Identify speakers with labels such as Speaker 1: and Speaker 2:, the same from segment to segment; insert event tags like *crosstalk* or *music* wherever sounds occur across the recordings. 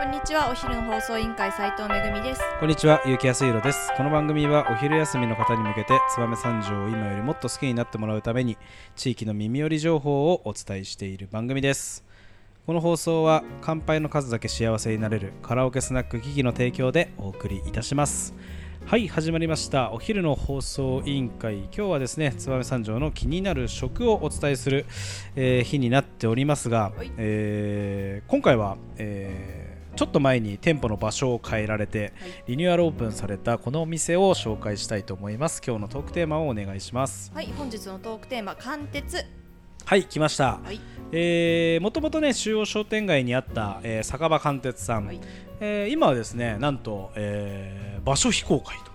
Speaker 1: こんにちはお昼の放送委員会斉藤めぐみです
Speaker 2: こんにちは、結城康弘です。この番組はお昼休みの方に向けて、燕三条を今よりもっと好きになってもらうために、地域の耳寄り情報をお伝えしている番組です。この放送は、乾杯の数だけ幸せになれるカラオケスナックキキの提供でお送りいたします。はい、始まりました。お昼の放送委員会。今日はですね、燕三条の気になる食をお伝えする、えー日になっておりますが
Speaker 1: はい、
Speaker 2: えー今回は、えーちょっと前に店舗の場所を変えられて、リニューアルオープンされたこのお店を紹介したいと思います。今日のトークテーマをお願いします。
Speaker 1: はい本日のトークテーマ貫徹。
Speaker 2: はい来ました、
Speaker 1: はい。
Speaker 2: えーもともとね中央商店街にあった、えー酒場貫徹さん、
Speaker 1: はい。
Speaker 2: えー今はですねなんと、えー場所非公開と。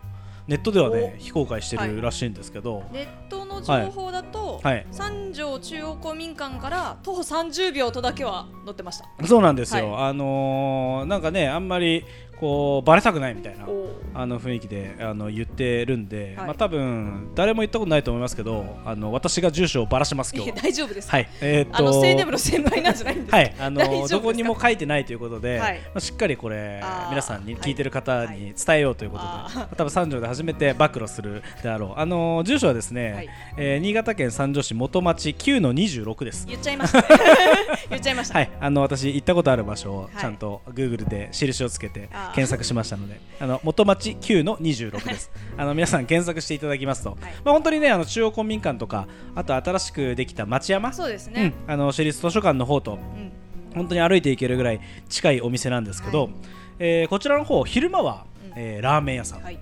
Speaker 2: ネットではね非公開してるらしいんですけど、
Speaker 1: ネットの情報だと、
Speaker 2: はい
Speaker 1: 三条中央公民館から徒歩30秒とだけは載ってました。
Speaker 2: そうなんですよ、
Speaker 1: は
Speaker 2: あのーなんかねあんまりこうバレたくないみたいな
Speaker 1: お
Speaker 2: あの雰囲気であの言ってるんで、
Speaker 1: はい。
Speaker 2: まあ多分誰も言ったことないと思いますけどあの私が住所をばらします今日は。
Speaker 1: 大丈夫です、
Speaker 2: はい。えーっと
Speaker 1: あの青年部の先輩なんじゃないんです。か
Speaker 2: はい、あの *laughs* どこにも書いてないということで、
Speaker 1: はい。
Speaker 2: まあ、しっかりこれ皆さんに
Speaker 1: はい
Speaker 2: 聞いてる方に伝えようということで、
Speaker 1: あー
Speaker 2: 多分三条で初めて暴露するであろう。あの住所はですね、
Speaker 1: はい。
Speaker 2: えー新潟県三条市元町9の26です。
Speaker 1: 言っちゃいました。ね *laughs* 言っちゃいました、
Speaker 2: はい、あの私行ったことある場所を
Speaker 1: はい。
Speaker 2: ちゃんと Google で印をつけて
Speaker 1: あー
Speaker 2: 検索しましたので、あの元町9の26です。*laughs* あの皆さん検索していただきますと、まあ本当にねあの中央公民館とかあと新しくできた町山、
Speaker 1: そうですね。
Speaker 2: うん、あの市立図書館の方と
Speaker 1: うん。
Speaker 2: 本当に歩いていけるぐらい近いお店なんですけど、
Speaker 1: はい。
Speaker 2: えーこちらの方昼間は、
Speaker 1: うん。
Speaker 2: えーラーメン屋さん、
Speaker 1: はい。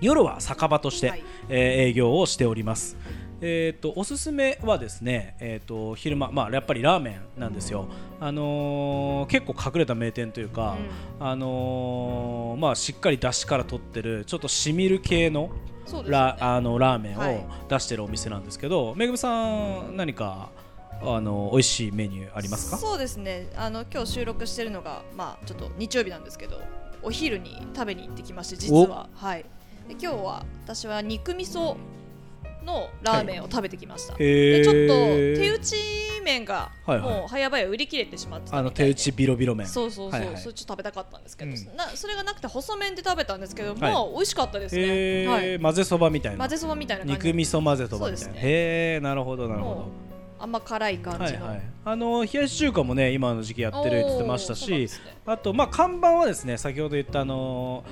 Speaker 2: 夜は酒場として、
Speaker 1: はい。
Speaker 2: えー営業をしております。えー、とおすすめはですね、えー、と昼間、まあ、やっぱりラーメンなんですよ、あのー結構隠れた名店というか、あのーまあ、しっかり出汁から取ってるちょっとしみる系の
Speaker 1: そうですよね。
Speaker 2: ラ,、あのラーメン
Speaker 1: はい。
Speaker 2: を出してるお店なんですけど、めぐみさん何かあの美味しいメニューありますか？
Speaker 1: そうですね。あの今日収録してるのがまあちょっと日曜日なんですけどお昼に食べに行ってきまして実は。はい。で今日は私は肉味噌のラーメンを食べてきました、
Speaker 2: へー
Speaker 1: でちょっと手打ち麺が
Speaker 2: はいはい。
Speaker 1: もう早々売り切れてしまってた
Speaker 2: あの手打ちビロビロ麺。
Speaker 1: そうそうそう、
Speaker 2: はいはい。
Speaker 1: それちょっと食べたかったんですけど、
Speaker 2: うん。
Speaker 1: なそれがなくて細麺で食べたんですけど、
Speaker 2: はい。
Speaker 1: まあ美味しかったですね、はい、
Speaker 2: 混ぜそばみたいな。
Speaker 1: 混ぜそばみたいな感じ
Speaker 2: 肉味噌混ぜそばみたいな、
Speaker 1: ね。
Speaker 2: へえなるほどなるほ
Speaker 1: も甘辛い感じの、
Speaker 2: どはいはい。あの冷やし中華もね今の時期やってるって言ってましたし
Speaker 1: ね。
Speaker 2: あとまあ看板はですね先ほど言ったあの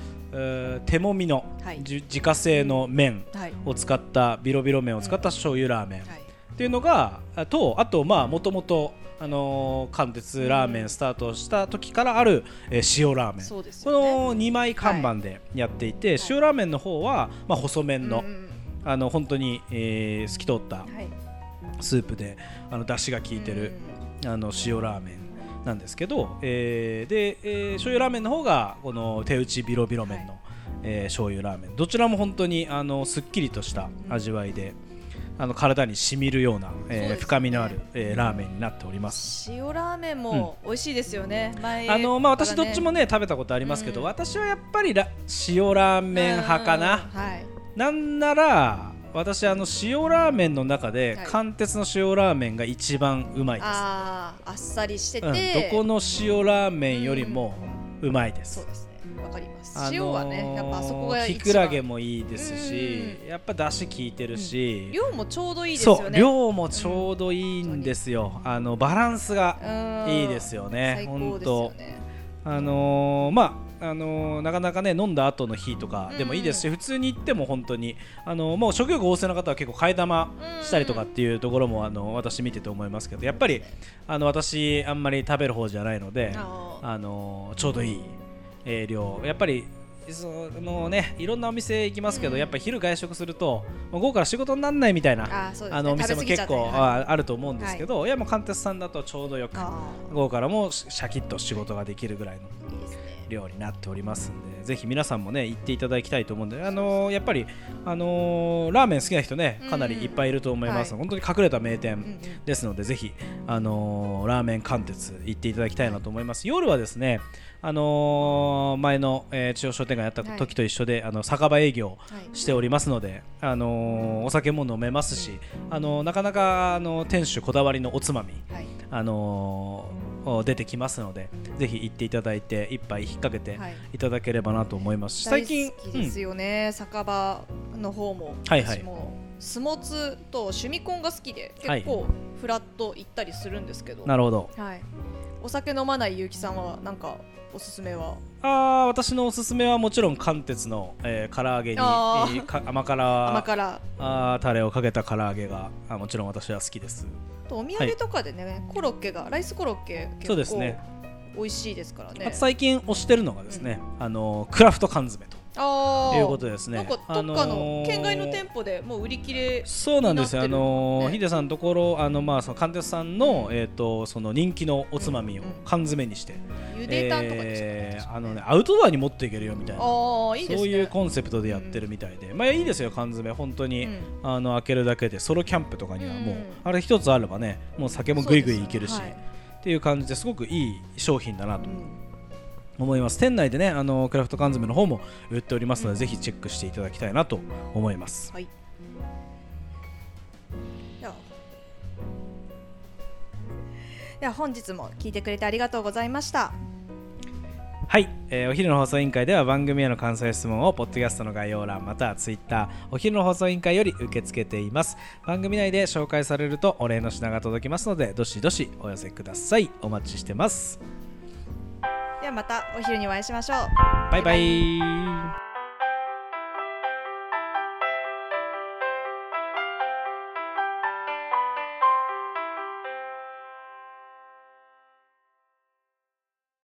Speaker 2: 手もみの、
Speaker 1: はい
Speaker 2: じ自家製の麺
Speaker 1: はい。
Speaker 2: を使ったビロビロ麺を使った醤油ラーメン、
Speaker 1: はい。
Speaker 2: っていうのがあとあとまあもともとあのー貫徹ラーメンスタートした時からある、えー塩ラーメン
Speaker 1: そうです
Speaker 2: この2枚看板でやっていて、塩ラーメンの方は、まあ、細麺の,、
Speaker 1: うんうん。
Speaker 2: あの本当に、えー透き通った
Speaker 1: はい
Speaker 2: スープであの出汁が効いてる、あの塩ラーメンなんですけど、えーで、えー醤油ラーメンの方がこの手打ちビロビロ麺の、
Speaker 1: はい。
Speaker 2: えー醤油ラーメン。どちらも本当にあのすっきりとした味わいで、あの体にしみるような、えー
Speaker 1: ね。
Speaker 2: 深みのある、えーラーメンになっております。
Speaker 1: 塩ラーメンも美味しいですよね、前
Speaker 2: あのまあ、私どっちもね食べたことありますけど、
Speaker 1: うん。
Speaker 2: 私はやっぱりラ塩ラーメン派かな、
Speaker 1: うん。はい。
Speaker 2: なんなら私あの塩ラーメンの中で
Speaker 1: はい。
Speaker 2: 貫徹の塩ラーメンが一番うまいです、
Speaker 1: あーあっさりしてて、
Speaker 2: うん、どこの塩ラーメンよりもうまいです、
Speaker 1: そうですね。わかります、
Speaker 2: あのー
Speaker 1: 塩はねやっぱあそこが
Speaker 2: きくらげもいいですし、やっぱ出汁効いてるし、
Speaker 1: 量もちょうどいいです
Speaker 2: そう
Speaker 1: よね
Speaker 2: 量もちょうどいいんですよ、あのバランスが
Speaker 1: うん。
Speaker 2: いいですよね。
Speaker 1: 最高
Speaker 2: 本
Speaker 1: ですよ
Speaker 2: 当。
Speaker 1: ね
Speaker 2: あのーまああのーなかなかね飲んだ後の日とかでもいいですし、普通に行っても本当にあのーもう食欲旺盛な方は結構替え玉したりとかっていうところもあの私見てて思いますけどやっぱりあの私あんまり食べる方じゃないので
Speaker 1: あ
Speaker 2: のーちょうどいい、えー量。やっぱりそのねいろんなお店行きますけど、
Speaker 1: うん。
Speaker 2: やっぱり昼外食すると午後から仕事にならないみたいな
Speaker 1: あね。
Speaker 2: あのお店も結構ああると思うんですけど、い、やもう貫徹さんだとちょうどよく
Speaker 1: あ
Speaker 2: 午後からもシャキッと仕事ができるぐらいの。
Speaker 1: ーいいですね
Speaker 2: 量になっておりますんでぜひ皆さんもね行っていただきたいと思うんで、あのーやっぱり、あのーラーメン好きな人ねかなりいっぱいいると思います、
Speaker 1: うん
Speaker 2: 本当に隠れた名店
Speaker 1: ん
Speaker 2: ですので、ぜひ、あのーラーメン貫徹行っていただきたいなと思います。夜はですねあのー前の、えー中央商店街やった時と一緒で、あの酒場営業
Speaker 1: はい。
Speaker 2: しておりますので、あのーお酒も飲めますし、あのーなかなか、あのー店主こだわりのおつまみ、
Speaker 1: はい。
Speaker 2: あの出てきますのでぜひ行っていただいて一杯引っ掛けて
Speaker 1: はい。
Speaker 2: いただければなと思います。し、最近
Speaker 1: ですよね、酒場の方も、
Speaker 2: はいはい。
Speaker 1: 私もスモツと趣味コンが好きで
Speaker 2: はい。
Speaker 1: 結構フラッと行ったりするんですけど、
Speaker 2: うんなるほど。
Speaker 1: はい、お酒飲まない結城さんはなんかおすすめは？
Speaker 2: あー私のおすすめはもちろん関鉄の、えー、唐揚げに、え
Speaker 1: あー
Speaker 2: 甘辛
Speaker 1: 甘辛。
Speaker 2: あータレをかけた唐揚げがあもちろん私は好きです。
Speaker 1: とお土産とかでね、コロッケがライスコロッケ
Speaker 2: そうで
Speaker 1: 結構
Speaker 2: すね。
Speaker 1: 美味しいですからね。
Speaker 2: 最近推してるのがですね、あのークラフト缶詰と
Speaker 1: あー。
Speaker 2: いうことですね。
Speaker 1: なんかどっか
Speaker 2: あの
Speaker 1: 県外の店舗でもう売り切れ
Speaker 2: そうなんですよ、あのヒデさんのところ、あのまあ、その関鉄さんの、えー、とその人気のおつまみを缶詰にして、
Speaker 1: ゆでたんとか
Speaker 2: あのね、アウトドアに持っていけるよみたいな、
Speaker 1: ああいいですね。
Speaker 2: そういうコンセプトでやってるみたいで、まあいいですよ、缶詰、本当に、
Speaker 1: うん。
Speaker 2: あの開けるだけで、ソロキャンプとかにはもう、
Speaker 1: うん
Speaker 2: あれ一つあればね、もう酒もぐいぐいいけるし、っていう感じですごくいい商品だなと。
Speaker 1: はいうん
Speaker 2: 思います。店内でね、あのクラフト缶詰の方も売っておりますので、ぜひチェックしていただきたいなと思います。
Speaker 1: はい。では本日も聞いてくれてありがとうございました。
Speaker 2: はい、えーお昼の放送委員会では番組への感想や質問をポッドキャストの概要欄またはツイッターお昼の放送委員会より受け付けています番組内で紹介されるとお礼の品が届きますのでどしどしお寄せくださいお待ちしてます
Speaker 1: またお昼にお会いしましょう。
Speaker 2: バイバイ